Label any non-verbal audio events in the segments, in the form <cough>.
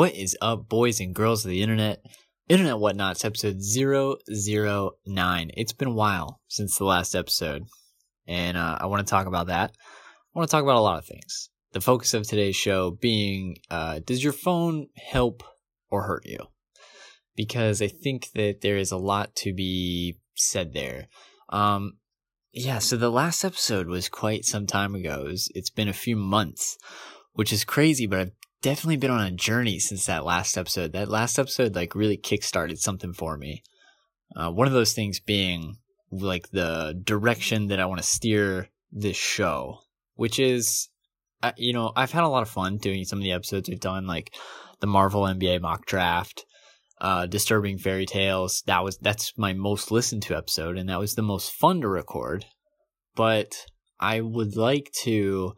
What is up, boys and girls of the internet? Internet Whatnots, episode 009. It's been a while since the last episode, and uh, I want to talk about that. I want to talk about a lot of things. The focus of today's show being uh, Does your phone help or hurt you? Because I think that there is a lot to be said there. Um, yeah, so the last episode was quite some time ago. It was, it's been a few months, which is crazy, but I've definitely been on a journey since that last episode. That last episode like really kickstarted something for me. Uh, one of those things being like the direction that I want to steer this show, which is, uh, you know, I've had a lot of fun doing some of the episodes we've done, like the Marvel NBA mock draft, uh, disturbing fairy tales. That was that's my most listened to episode, and that was the most fun to record. But I would like to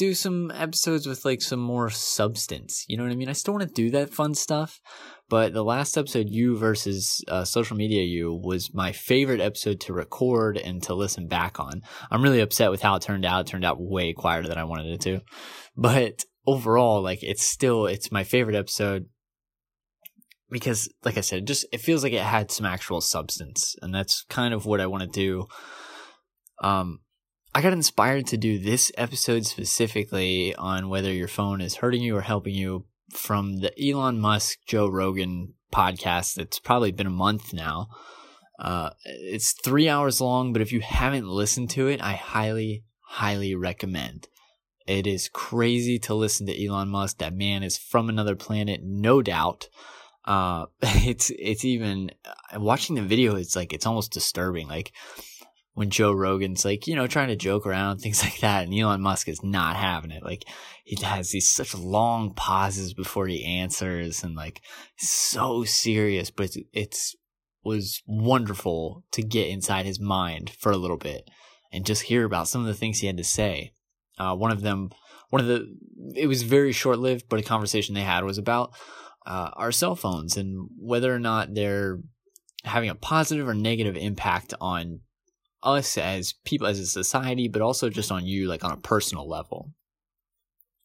do some episodes with like some more substance. You know what I mean? I still want to do that fun stuff, but the last episode, you versus uh, social media, you was my favorite episode to record and to listen back on. I'm really upset with how it turned out. It turned out way quieter than I wanted it to, but overall, like it's still it's my favorite episode because, like I said, it just it feels like it had some actual substance, and that's kind of what I want to do. Um, I got inspired to do this episode specifically on whether your phone is hurting you or helping you from the Elon Musk Joe Rogan podcast that's probably been a month now. Uh, it's three hours long, but if you haven't listened to it, I highly, highly recommend. It is crazy to listen to Elon Musk. That man is from another planet, no doubt. Uh, <laughs> it's it's even watching the video. It's like it's almost disturbing. Like when Joe Rogan's like, you know, trying to joke around, <laughs> things like that, and Elon Musk is not having it. Like he has these such long pauses before he answers and like so serious, but it's, it's was wonderful to get inside his mind for a little bit and just hear about some of the things he had to say. Uh, one of them, one of the, it was very short lived, but a conversation they had was about uh, our cell phones and whether or not they're having a positive or negative impact on us as people, as a society, but also just on you, like on a personal level.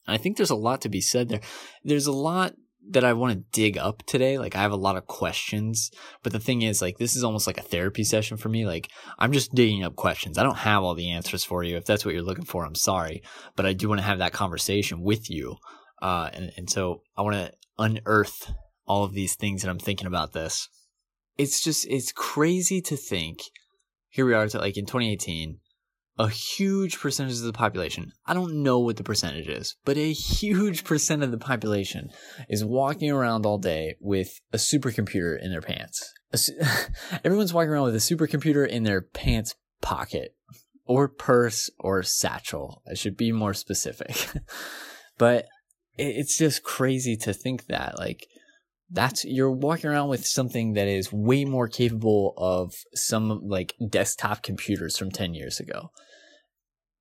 I think there's a lot to be said there. There's a lot that I want to dig up today. Like I have a lot of questions, but the thing is like this is almost like a therapy session for me. Like I'm just digging up questions. I don't have all the answers for you. If that's what you're looking for, I'm sorry, but I do want to have that conversation with you. Uh, and, and so I want to unearth all of these things that I'm thinking about this. It's just, it's crazy to think here we are to like in 2018 a huge percentage of the population i don't know what the percentage is but a huge <laughs> percent of the population is walking around all day with a supercomputer in their pants. <laughs> Everyone's walking around with a supercomputer in their pants pocket or purse or satchel. I should be more specific. <laughs> But it's just crazy to think that like that's you're walking around with something that is way more capable of some like desktop computers from 10 years ago.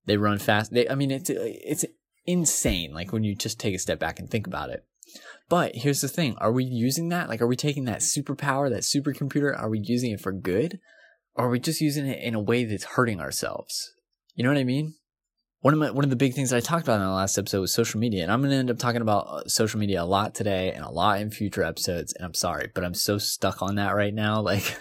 They run fast they i mean it's it's insane like when you just take a step back and think about it. But here's the thing are we using that? Like are we taking that superpower that supercomputer are we using it for good? Or are we just using it in a way that's hurting ourselves? You know what i mean one of my, one of the big things that I talked about in the last episode was social media, and I'm going to end up talking about uh, social media a lot today and a lot in future episodes. And I'm sorry, but I'm so stuck on that right now. <laughs> Like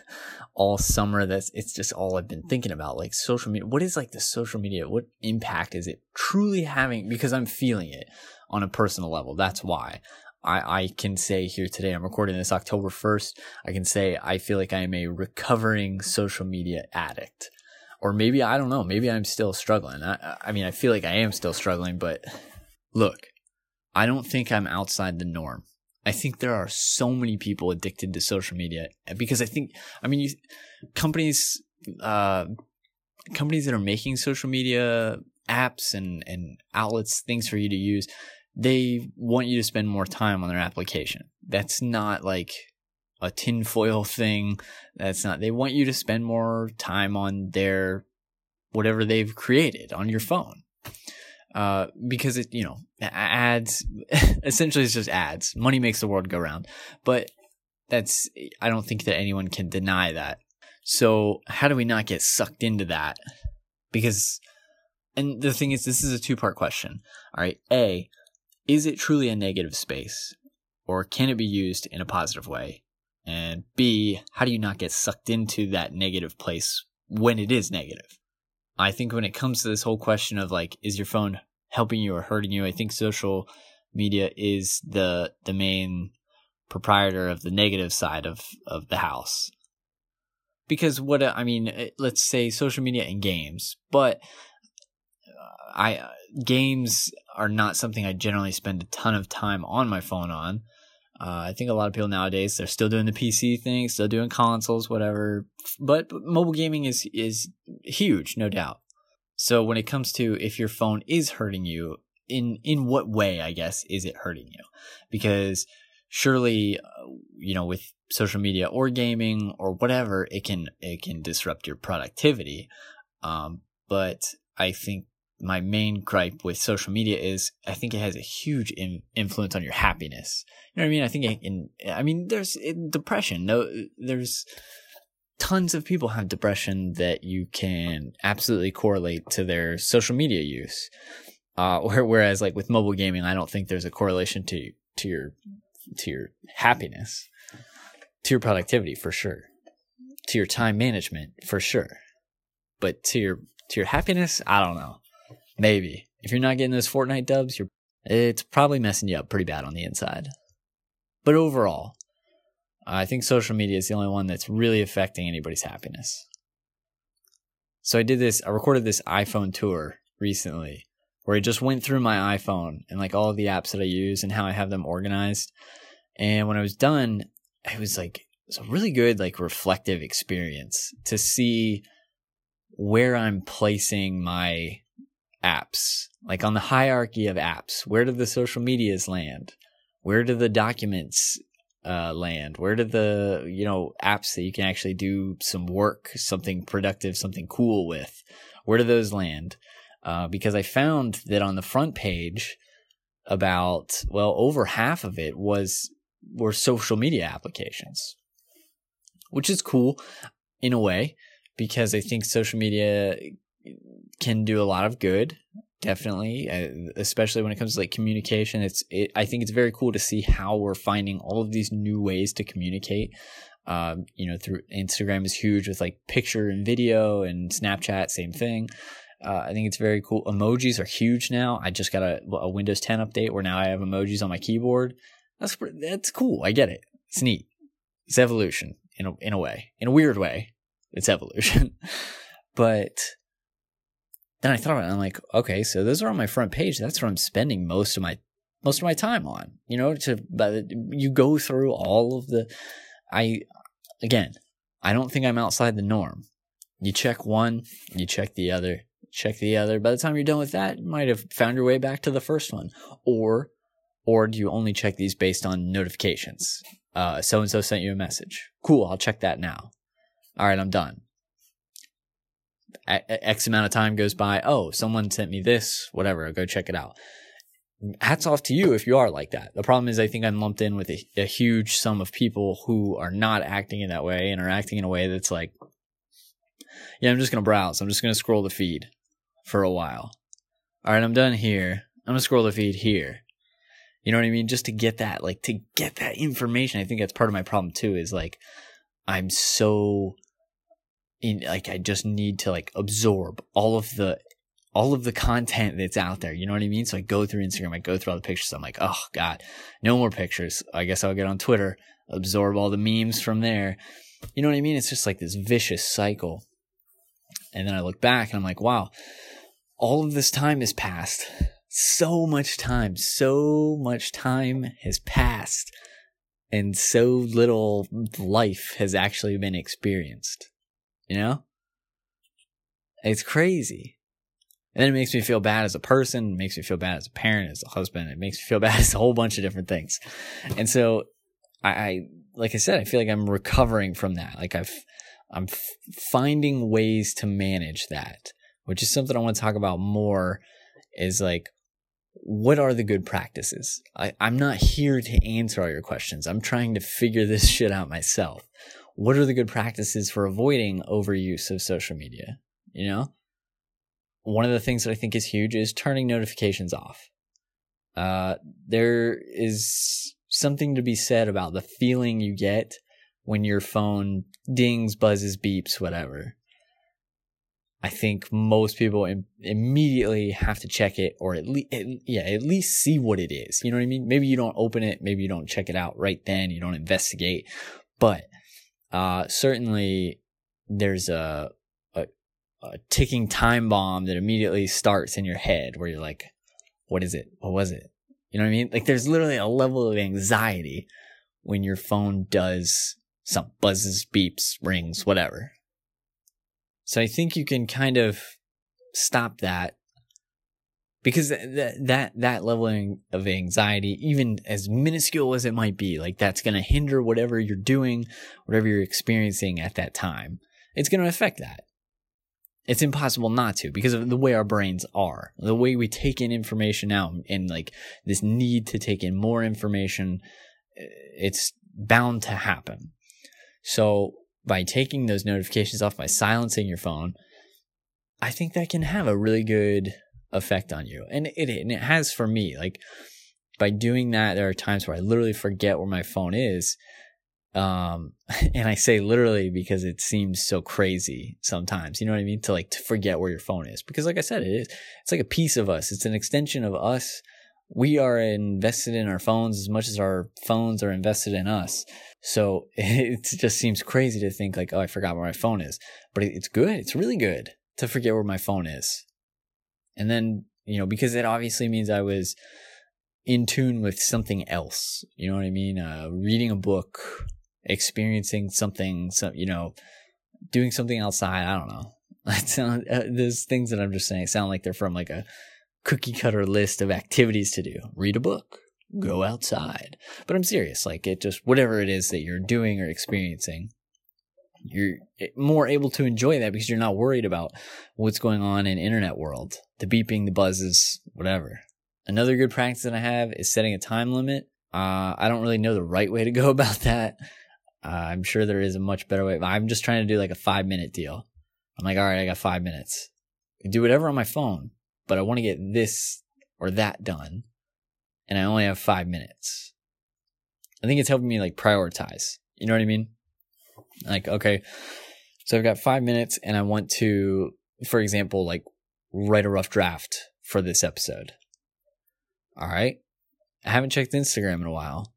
all summer, that's it's just all I've been thinking about. Like social media, what is like the social media? What impact is it truly having? Because I'm feeling it on a personal level. That's why. I, I can say here today, I'm recording this October 1st. I can say I feel like I am a recovering social media addict or maybe I don't know. Maybe I'm still struggling. I, I mean, I feel like I am still struggling, but look, I don't think I'm outside the norm. I think there are so many people addicted to social media because I think, I mean, you, companies, uh, companies that are making social media apps and, and outlets, things for you to use, they want you to spend more time on their application. That's not like a tinfoil thing. That's not, they want you to spend more time on their, whatever they've created on your phone. Uh, because it, you know, ads, <laughs> essentially it's just ads. Money makes the world go round. But that's, I don't think that anyone can deny that. So how do we not get sucked into that? Because, and the thing is, this is a two part question. All right. A, is it truly a negative space? or can it be used in a positive way? And B, how do you not get sucked into that negative place when it is negative? I think when it comes to this whole question of like, is your phone helping you or hurting you? I think social media is the the main proprietor of the negative side of of the house. Because what I mean, eh, let's say social media and games, but uh, I uh, games are not something I generally spend a ton of time on my phone on. Uh, I think a lot of people nowadays they're still doing the PC thing, still doing consoles, whatever. But, mobile gaming is is huge, no doubt. So when it comes to if your phone is hurting you, in in what way, I guess, is it hurting you? Because surely, uh, you know, with social media or gaming or whatever, it can it can disrupt your productivity. Um, but I think my main gripe with social media is I think it has a huge in, influence on your happiness. You know what I mean? I think in I mean there's depression. No, there's tons of people have depression that you can absolutely correlate to their social media use. Uh, <laughs> whereas like with mobile gaming, I don't think there's a correlation to to your to your happiness, to your productivity for sure, to your time management for sure, but to your to your happiness, I don't know. Maybe if you're not getting those Fortnite dubs, you're it's probably messing you up pretty bad on the inside. But overall, I think social media is the only one that's really affecting anybody's happiness. So I did this, I recorded this iPhone tour recently where I just went through my iPhone and like all the apps that I use and how I have them organized. And when I was done, it was like it was a really good like reflective experience to see where I'm placing my apps. Like on the hierarchy of apps, where do the social medias land? Where do the documents uh, land? Where do the you know apps that you can actually do some work, something productive, something cool with? Where do those land? uh, because I found that on the front page, about well over half of it was were social media applications, which is cool in a way because I think social media can do a lot of good. Definitely, uh, especially when it comes to like communication. It's it, I think it's very cool to see how we're finding all of these new ways to communicate. Um, you know, through Instagram is huge with like picture and video, and Snapchat, same thing. Uh, I think it's very cool. Emojis are huge now. I just got a, a, Windows 10 update where now I have emojis on my keyboard. That's that's cool. I get it. It's neat. It's evolution in a, in a way, in a weird way. It's evolution. <laughs> but then I thought about it. I'm like, okay, so those are on my front page. That's what I'm spending most of my most of my time on. You know, to but you go through all of the. I again, I don't think I'm outside the norm. You check one, you check the other, check the other. By the time you're done with that, you might have found your way back to the first one. Or, or do you only check these based on notifications? So and so sent you a message. Cool, I'll check that now. All right, I'm done. X amount of time goes by. Oh, someone sent me this, whatever. Go check it out. Hats off to you if you are like that. The problem is, I think I'm lumped in with a, a huge sum of people who are not acting in that way and are acting in a way that's like, yeah, I'm just going to browse. I'm just going to scroll the feed for a while. All right, I'm done here. I'm gonna scroll the feed here. You know what I mean? Just to get that, like, to get that information. I think that's part of my problem too. Is like, I'm so in, like, I just need to like absorb all of the, all of the content that's out there. You know what I mean? So I go through Instagram, I go through all the pictures. I'm like, oh god, no more pictures. I guess I'll get on Twitter, absorb all the memes from there. You know what I mean? It's just like this vicious cycle. And then I look back and I'm like, wow, all of this time has passed. So much time, so much time has passed, and so little life has actually been experienced. You know? It's crazy. And then it makes me feel bad as a person, it makes me feel bad as a parent, as a husband, it makes me feel <laughs> bad as a whole bunch of different things. And so I, I like I said, I feel like I'm recovering from that. Like I've I'm f- finding ways to manage that which is something I want to talk about more is like what are the good practices? I, I'm not here to answer all your questions. I'm trying to figure this <laughs> shit out myself. What are the good practices for avoiding overuse of social media? You know? One of the things that I think is huge is turning notifications off. Uh, there is something to be said about the feeling you get when your phone dings, buzzes, beeps, whatever. I think most people Im- immediately have to check it or at least, yeah, at least see what it is. You know what I mean? Maybe you don't open it. Maybe you don't check it out right then. You don't investigate, but, uh, certainly there's a, a, a ticking time bomb that immediately starts in your head where you're like, what is it? What was it? You know what I mean? Like there's literally a level of anxiety when your phone does some buzzes, beeps, rings, whatever. So I think you can kind of stop that because that that that level of anxiety, even as minuscule as it might be, like that's going to hinder whatever you're doing, whatever you're experiencing at that time. It's going to affect that. It's impossible not to because of the way our brains are, the way we take in information out, and like this need to take in more information. It's bound to happen. So by taking those notifications off, by silencing your phone, I think that can have a really good effect on you. And it, and it has for me. Like by doing that, there are times where I literally forget where my phone is. Um, <laughs> and I say literally because it seems so crazy sometimes, you know what I mean? To like, to forget where your phone is. Because like I said, it is, it's like a piece of us. It's an extension of us. We are invested in our phones as much as our phones are invested in us. So <laughs> it just seems crazy to think like, oh, I forgot where my phone is. But it's good. It's really good to forget where my phone is. And then, you know, because it obviously means I was in tune with something else. You know what I mean? Uh, reading a book, experiencing something, some, you know, doing something outside. I don't know. <laughs> sound, uh, those things that I'm just saying sound like they're from like a cookie cutter list of activities to do. Read a book, go outside. But I'm serious. Like it just, whatever it is that you're doing or experiencing, you're more able to enjoy that because you're not worried about what's going on in internet world, the beeping, the buzzes, whatever. Another good practice that I have is setting a time limit. Uh, I don't really know the right way to go <laughs> about that. Uh, I'm sure there is a much better way. I'm just trying to do like a five minute deal. I'm like, all right, I got five minutes. Do whatever on my phone, but I want to get this or that done and I only have five minutes. I think it's helping me like prioritize. You know what I mean? Like, okay, so I've got five minutes and I want to, for example, like write a rough draft for this episode. All right. I haven't checked Instagram in a while.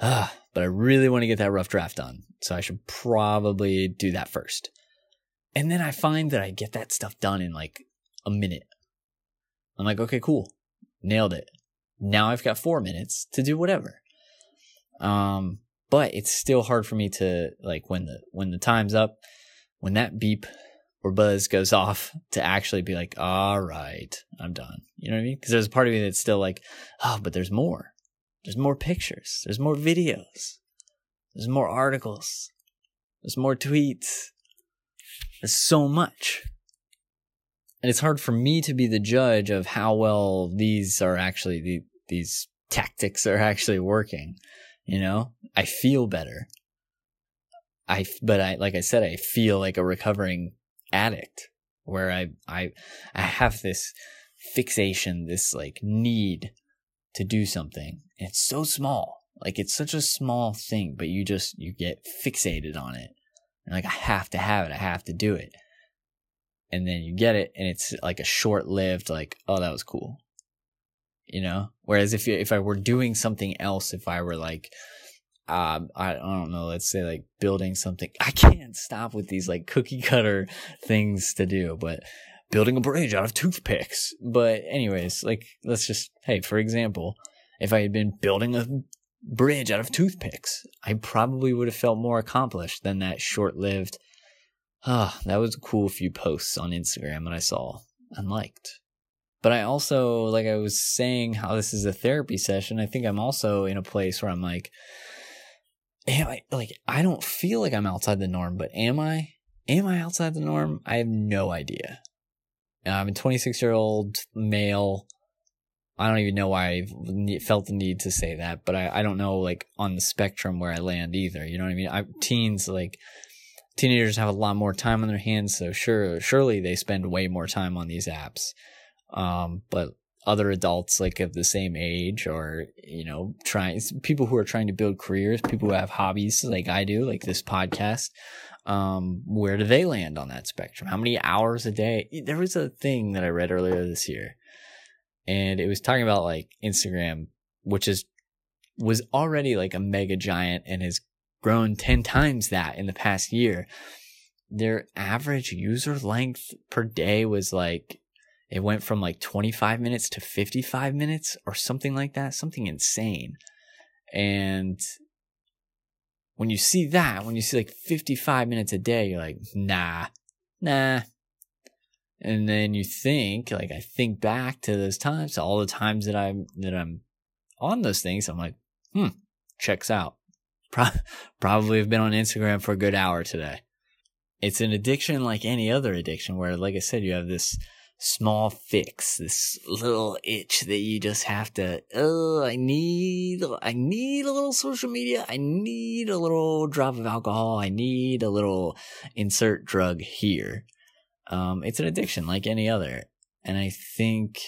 Ah, but I really want to get that rough draft done. So I should probably do that first. And then I find that I get that stuff done in like a minute. I'm like, okay, cool. Nailed it. Now I've got four minutes to do whatever. Um, but it's still hard for me to like when the when the time's up, when that beep or buzz goes <laughs> off to actually be like, all right, I'm done. You know what I mean? Because there's a part of me that's still like, oh, but there's more. There's more pictures. There's more videos. There's more articles. There's more tweets. There's so much. And it's hard for me to be the judge of how well these are actually the, these tactics are <laughs> actually working. You know, I feel better. I, but I, like I said, I feel like a recovering addict where I, I, I have this fixation, this like need to do something. And it's so small. Like it's such a small thing, but you just, you get fixated on it. And like, I have to have it. I have to do it. And then you get it and it's like a short lived, like, oh, that was cool you know. Whereas if you, if I were doing something else, if I were like, um, I, I don't know, let's say like building something, I can't stop with these like cookie cutter things to do, but building a bridge out of toothpicks. But anyways, like let's just hey, for example, if I had been building a bridge out of toothpicks, I probably would have felt more accomplished than that short lived. Ah, oh, that was a cool few posts on Instagram that I saw and liked. But I also, like I was saying, how this is a therapy session. I think I'm also in a place where I'm like, am I, like, I don't feel like I'm outside the norm, but am I? Am I outside the norm? I have no idea. I'm a 26 year old male. I don't even know why I felt the need to say that, but I, I don't know like on the spectrum where I land either. You know what I mean? I teens like teenagers have a lot more time on their hands, so sure surely they spend way more time on these apps. Um, but other adults like of the same age or you know trying people who are trying to build careers people who have hobbies like i do like this podcast um, where do they land on that spectrum? How many hours a day? There was a thing that i read earlier this year and it was talking about like instagram which is was already like a mega giant and has grown 10 times that in the past year. Their average user length per day was like it went from like 25 minutes to 55 minutes or something like that, something insane. And when you see that, when you see like 55 minutes a day, you're like, nah, nah. And then you think, like, I think back to those times, to all the times that I'm, that I'm on those things. I'm like, hmm, checks out. Pro- probably have been on Instagram for a good hour today. It's an addiction like any other addiction where, like I said, you have this, small fix, this little itch that you just have to, oh, I need, I need a little social media. I need a little drop of alcohol. I need a little insert drug here. Um, it's an addiction like any other. And I think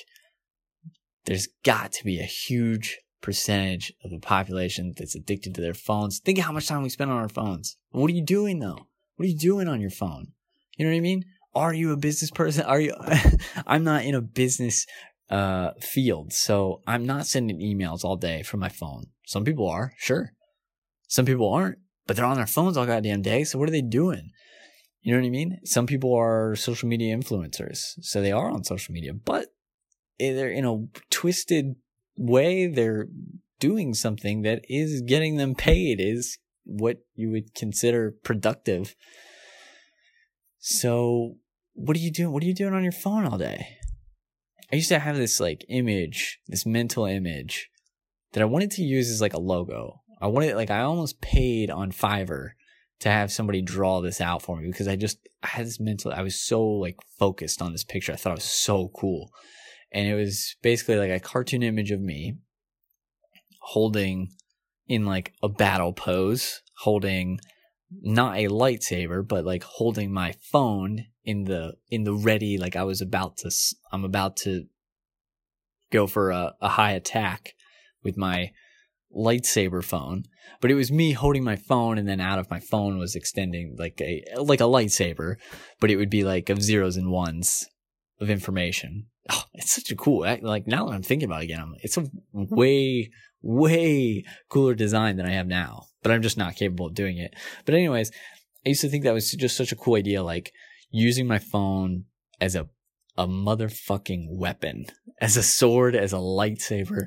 there's got to be a huge percentage of the population that's addicted to their phones. Think of how much time we spend on our phones. What are you doing though? What are you doing on your phone? You know what I mean? Are you a business person? Are you? <laughs> I'm not in a business uh, field, so I'm not sending emails all day from my phone. Some people are, sure. Some people aren't, but they're on their phones all goddamn day. So what are they doing? You know what I mean? Some people are social media influencers, so they are on social media, but they're in a twisted way. They're doing something that is getting them paid, is what you would consider productive. So what are you doing? What are you doing on your phone all day? I used to have this like image, this mental image that I wanted to use as like a logo. I wanted like I almost paid on Fiverr to have somebody draw this out for me because I just I had this mental I was so like focused on this picture. I thought it was so cool. And it was basically like a cartoon image of me holding in like a battle pose, holding not a lightsaber, but like holding my phone in the in the ready, like I was about to, I'm about to go for a, a high attack with my lightsaber phone. But it was me holding my phone, and then out of my phone was extending like a like a lightsaber, but it would be like of zeros and ones of information. Oh, it's such a cool act, like now that I'm thinking about it again, I'm, it's a way way cooler design than I have now, but I'm just not capable of doing it. But anyways, I used to think that was just such a cool idea, like using my phone as a a motherfucking weapon, <laughs> as a sword, as a lightsaber,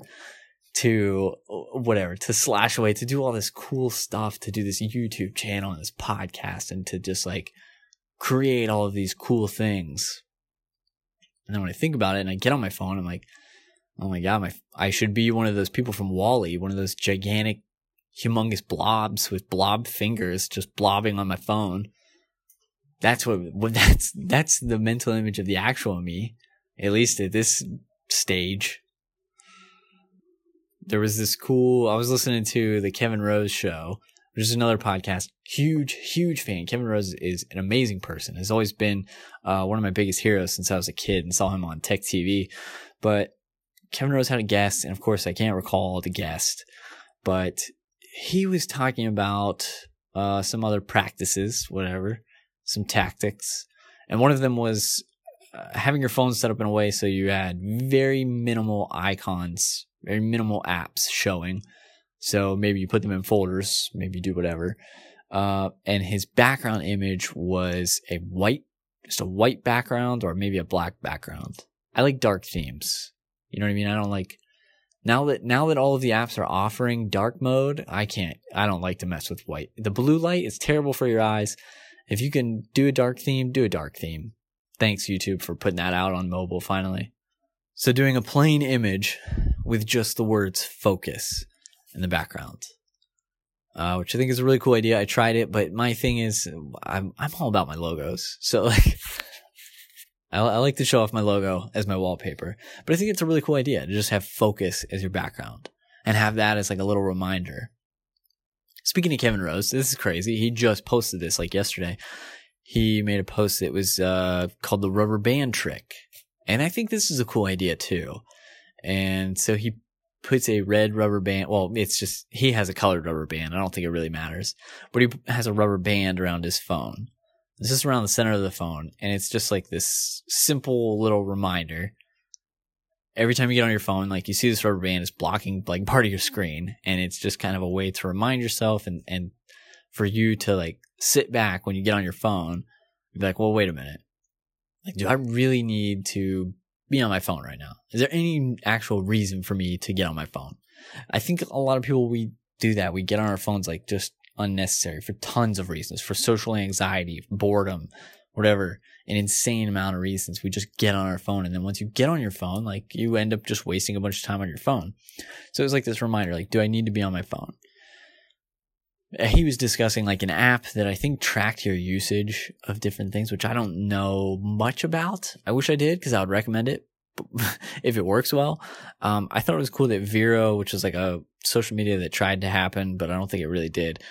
to uh, whatever, to slash away, to do all this cool stuff, to do this YouTube channel and this podcast, and to just like create all of these cool things. And then when I think about it and I get on my phone, I'm like, oh my god, my I should be one of those people from WALL-E, one of those gigantic, humongous blobs with blob fingers just blobbing on my phone. That's what, <laughs> that's that's the mental image of the actual me, at least at this stage. There was this cool. I was listening to the Kevin Rose show, which is another podcast. Huge, huge fan. Kevin Rose is an amazing person. Has always been uh, one of my biggest heroes since I was a kid and saw him on Tech TV. But Kevin Rose had a guest, and of course, I can't recall the guest, but he was talking about uh, some other practices, whatever, some tactics, and one of them was uh, having your phone set up in a way so you had very minimal icons, very minimal apps showing. So maybe you put them in folders, maybe you do whatever. Uh, and his background image was a white, just a white background or maybe a black background. I like dark themes. You know what I mean? I don't like now that now that all of the apps are offering dark mode, I can't I don't like to mess with white. The blue light is terrible for your eyes. If you can do a dark theme, do a dark theme. Thanks YouTube for putting that out on mobile finally. So doing a plain image with just the words focus in the background. Uh, which I think is a really cool idea. I tried it, but my thing is, I'm I'm all about my logos. So like, <laughs> I, I, like to show off my logo as my wallpaper, but I think it's a really cool idea to just have focus as your background and have that as like a little reminder. Speaking of Kevin Rose, this is crazy. He just posted this like yesterday. He made a post that was uh, called the rubber band trick. And I think this is a cool idea too. And so he puts a red rubber band. Well, it's just, he has a colored rubber band. I don't think it really matters, but he has a rubber band around his phone. This is around the center of the phone. And it's just like this simple little reminder. Every time you get on your phone, like you see this rubber band is blocking like part of your screen. And it's just kind of a way to remind yourself and, and for you to like sit back when you get on your phone. Be like, well, wait a minute. Like, do I really need to be on my phone right now? Is there any actual reason for me to get on my phone? I think a lot of people, we do that. We get on our phones like just unnecessary for tons of reasons, for social anxiety, boredom, whatever, an insane amount of reasons. We just get on our phone. And then once you get on your phone, like you end up just wasting a bunch of time on your phone. So it's like this reminder, like, do I need to be on my phone? he was discussing like an app that I think tracked your usage of different things, which I don't know much about. I wish I did because I would recommend it <laughs> if it works well. Um, I thought it was cool that Vero, which is like a social media that tried to happen, but I don't think it really did,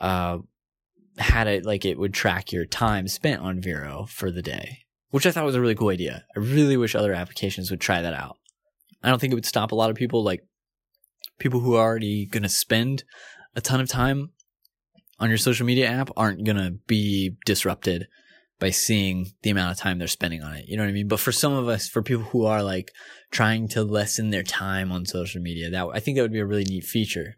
uh, had it like it would track your time spent on Vero for the day, which I thought was a really cool idea. I really wish other applications would try that out. I don't think it would stop a lot of people, like people who are already going to spend a ton of time on your social media app aren't going to be disrupted by seeing the amount of time they're spending on it. You know what I mean? But for some of us, for people who are like trying to lessen their time on social media, that I think that would be a really neat feature.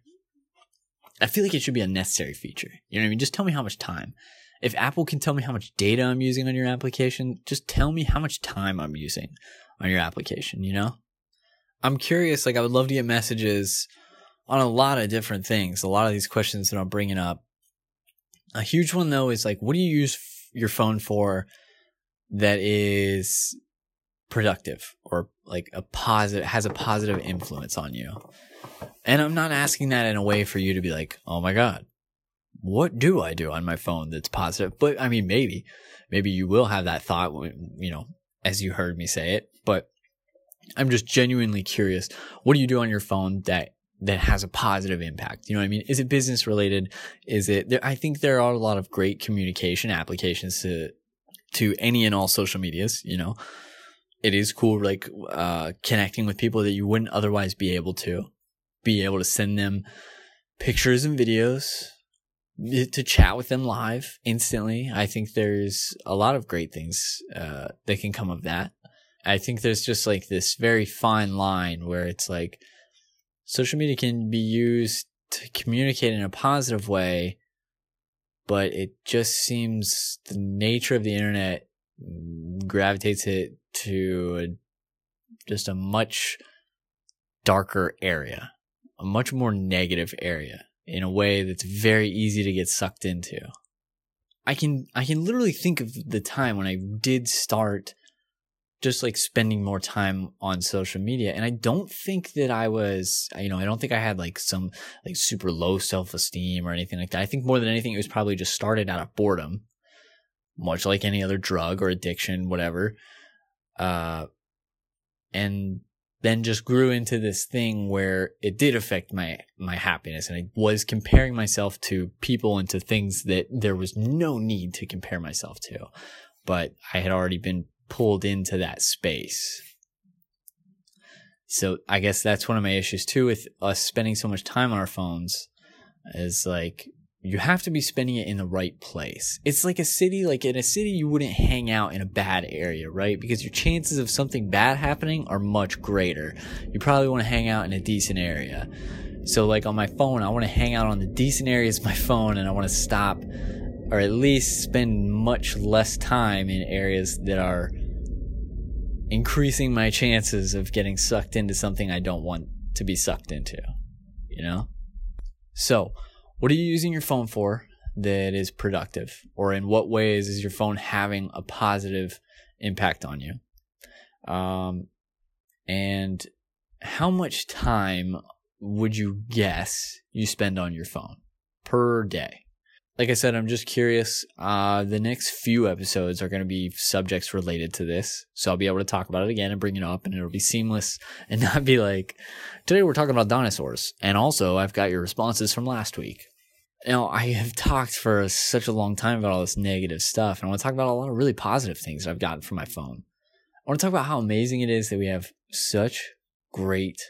I feel like it should be a necessary feature. You know what I mean? Just tell me how much time. If Apple can tell me how much data I'm using on your application, just tell me how much time I'm using on your application, you know? I'm curious, like I would love to get messages on a lot of different things. A lot of these questions that I'm bringing up a huge one though is like, what do you use f- your phone for that is productive or like a positive, has a positive influence on you? And I'm not asking that in a way for you to be like, oh my God, what do I do on my phone that's positive? But I mean, maybe, maybe you will have that thought, you know, as you heard me say it, but I'm just genuinely curious. What do you do on your phone that that has a positive impact. You know what I mean? Is it business related? Is it there, I think there are a lot of great communication applications to to any and all social medias, you know. It is cool like uh connecting with people that you wouldn't otherwise be able to be able to send them pictures and videos to chat with them live instantly. I think there's a lot of great things uh that can come of that. I think there's just like this very fine line where it's like social media can be used to communicate in a positive way, but it just seems the nature of the internet gravitates it to a, just a much darker area, a much more negative area in a way that's very easy to get sucked into. I can I can literally think of the time when I did start just like spending more time on social media. And I don't think that I was, you know, I don't think I had like some like super low self esteem or anything like that. I think more than anything, it was probably just started out of boredom, much like any other drug or addiction, whatever. Uh, and then just grew into this thing where it did affect my my happiness and I was comparing myself to people and to things that there was no need to compare myself to but I had already been pulled into that space. So I guess that's one of my issues too with us spending so much time on our phones is like you have to be spending it in the right place. It's like a city, like in a city, you wouldn't hang out in a bad area, right? Because your chances of something bad happening are much greater. You probably want to hang out in a decent area. So, like on my phone, I want to hang out on the decent areas of my <laughs> phone and I want to stop or at least spend much less time in areas that are increasing my chances of getting sucked into something I don't want to be sucked into, you know? So, what are you using your phone for that is productive? Or in what ways is your phone having a positive impact on you? Um, and how much time would you guess you spend on your phone per day? like I said, I'm just curious. Uh, the next few episodes are going to be subjects related to this. So I'll be able to talk about it again and bring it up and it'll be seamless and <laughs> not be like, today we're talking about dinosaurs. And also, I've got your responses from last week. Now, I have talked for such a long time about all this negative stuff, and I want to talk about a lot of really positive things that I've gotten from my phone. I want to talk about how amazing it is that we have such great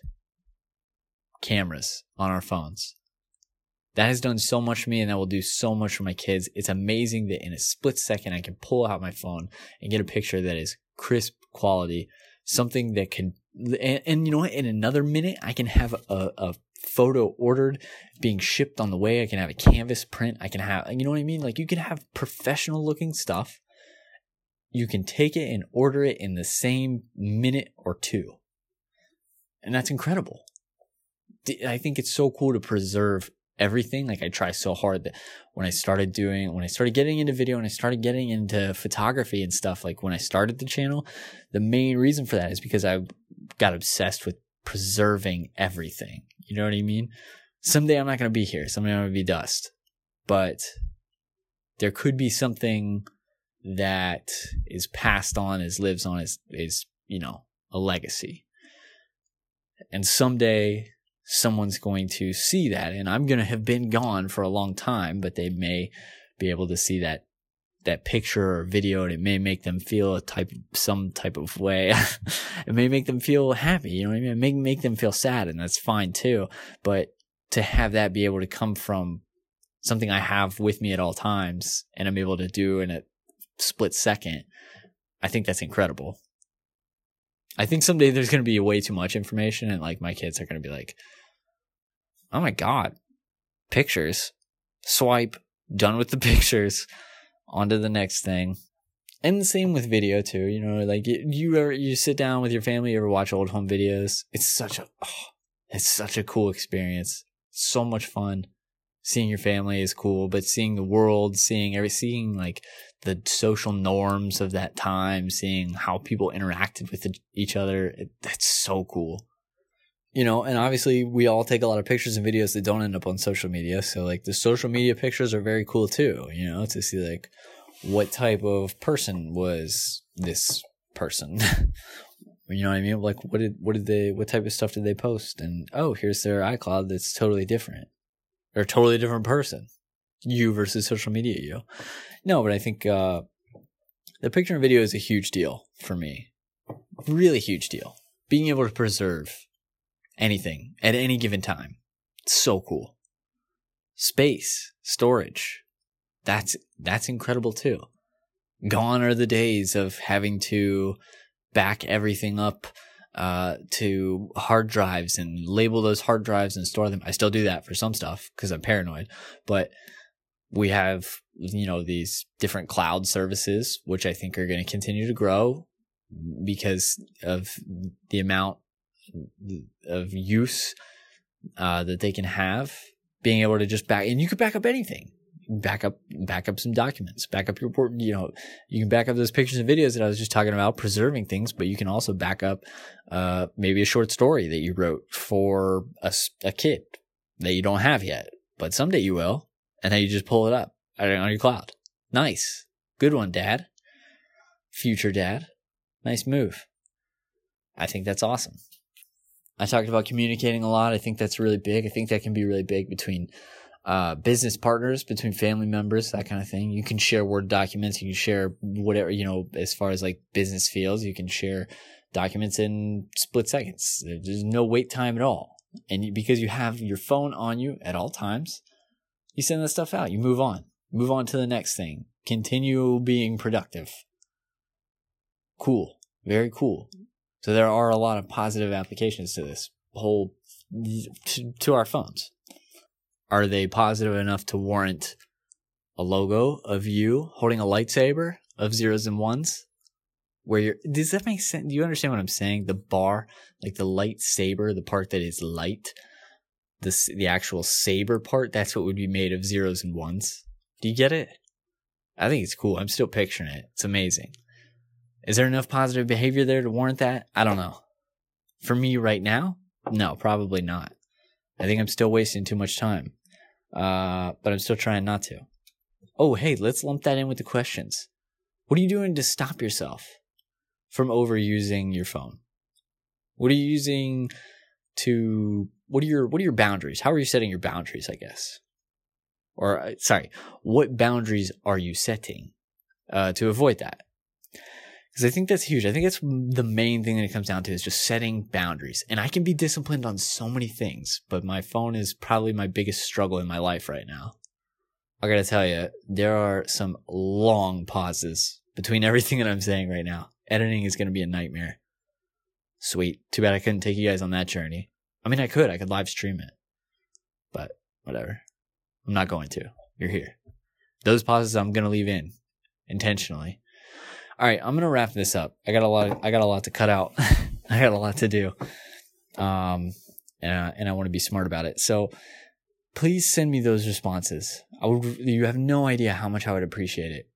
cameras on our phones. That has done so much for me and that will do so much for my kids. It's amazing that in a split second I can pull out my phone and get a picture that is crisp quality, something that can and, and you know what? In another minute, I can have a, a photo ordered being shipped on the way. I can have a canvas print. I can have, you know what I mean? Like you can have professional looking stuff. You can take it and order it in the same minute or two. And that's incredible. I think it's so cool to preserve everything. Like I try so hard that when I started doing, when I started getting into video and I started getting into photography and stuff, like when I started the channel, the main reason for that is because I got obsessed with preserving everything. You know what I mean? Someday I'm not going to be here. Someday I'm going to be dust. But there could be something that is passed on, is lives on, is, is, you know, a legacy. And someday someone's going to see that and I'm going to have been gone for a long time, but they may be able to see that that picture or video and it may make them feel a type some type of way. <laughs> it may make them feel happy, you know what I mean? It may make them feel sad and that's fine too. But to have that be able to come from something I have with me at all times and I'm able to do in a split second, I think that's incredible. I think someday there's going to be way too much information and like my kids are going to be like, oh my God, pictures, swipe, done with the <laughs> pictures on to the next thing. And the same with video too. You know, like you ever you sit down with your family, you ever watch old home videos? It's such a oh, it's such a cool experience. So much fun. Seeing your family is cool, but seeing the world, seeing every seeing like the social norms of that time, seeing how people interacted with each other, it, that's so cool you know, and obviously we all take a lot of pictures and videos that don't end up on social media. So like the social media pictures are very cool too, you know, to see like what type of person was this person. <laughs> you know what I mean? Like what did what did they what type of stuff did they post? And oh, here's their iCloud that's totally different. Or totally different person. You versus social media you. No, but I think uh the picture and video is a huge deal for me. Really huge deal. Being able to preserve anything at any given time. It's so cool. Space, storage. That's that's incredible too. Gone are the days of having to back everything up uh, to hard drives and label those hard drives and store them. I still do that for some stuff because I'm paranoid, but we have you know these different cloud services which I think are going to continue to grow because of the amount of use uh, that they can have, being able to just back and you could back up anything. Back up, back up some documents, back up your report. You know, you can back up those pictures and videos that I was just talking about, preserving things, but you can also back up, uh, maybe a short story that you wrote for a, a kid that you don't have yet, but someday you will. And then you just pull it up on your cloud. Nice. Good one, dad. Future dad. Nice move. I think that's awesome. I talked about communicating a lot. I think that's really big. I think that can be really big between uh, business partners, between family members, that kind of thing. You can share Word documents. You can share whatever, you know, as far as like business fields, you can share documents in split seconds. There's no wait time at all. And because you have your phone on you at all times, you send that stuff out. You move on. Move on to the next thing. Continue being productive. Cool. Very cool. So there are a lot of positive applications to this whole to, to our phones. Are they positive enough to warrant a logo of you holding a lightsaber of zeros and ones? Where you're, does that make sense? Do you understand what I'm saying? The bar, like the lightsaber, the part that is light, the, the actual saber part, that's what would be made of zeros and ones. Do you get it? I think it's cool. I'm still picturing it. It's amazing. Is there enough positive behavior there to warrant that? I don't know. For me right now, no, probably not. I think I'm still wasting too much time. Uh, but I'm still trying not to. Oh, hey, let's lump that in with the questions. What are you doing to stop yourself from overusing your phone? What are you using to what are your what are your boundaries? How are you setting your boundaries, I guess? Or uh, sorry, what boundaries are you setting uh, to avoid that? Because I think that's huge. I think that's the main thing that it comes down to is just setting boundaries. And I can be disciplined on so many things, but my phone is probably my biggest struggle in my life right now. I gotta tell you, there are some long pauses between <laughs> everything that I'm saying right now. Editing is gonna be a nightmare. Sweet. Too bad I couldn't take you guys on that journey. I mean, I could. I could live stream it. But whatever. I'm not going to. You're here. Those pauses I'm gonna leave in intentionally. All right, I'm gonna wrap this up. I got a lot. Of, I got a lot to cut out. <laughs> I got a lot to do. Um, and uh, and I want to be smart about it. So please send me those responses. I would. You have no idea how much I would appreciate it.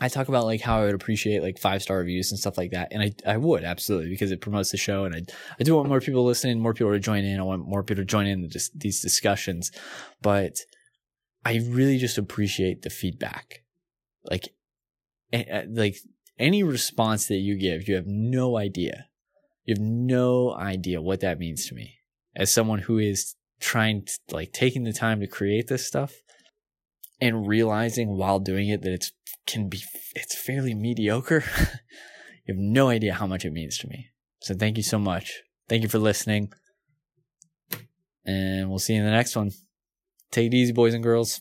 I talk about like how I would appreciate like five star reviews and stuff like that, and I I would absolutely because it promotes the show, and I I do want more people listening, more people to join in. I want more people to join in these discussions, but I really just appreciate the feedback. Like, like any response that you give, you have no idea. You have no idea what that means to me as someone who is trying to like taking the time to create this stuff and realizing while doing it that it's can be it's fairly mediocre. <laughs> you have no idea how much it means to me. So thank you so much. Thank you for listening. And we'll see you in the next one. Take it easy, boys and girls.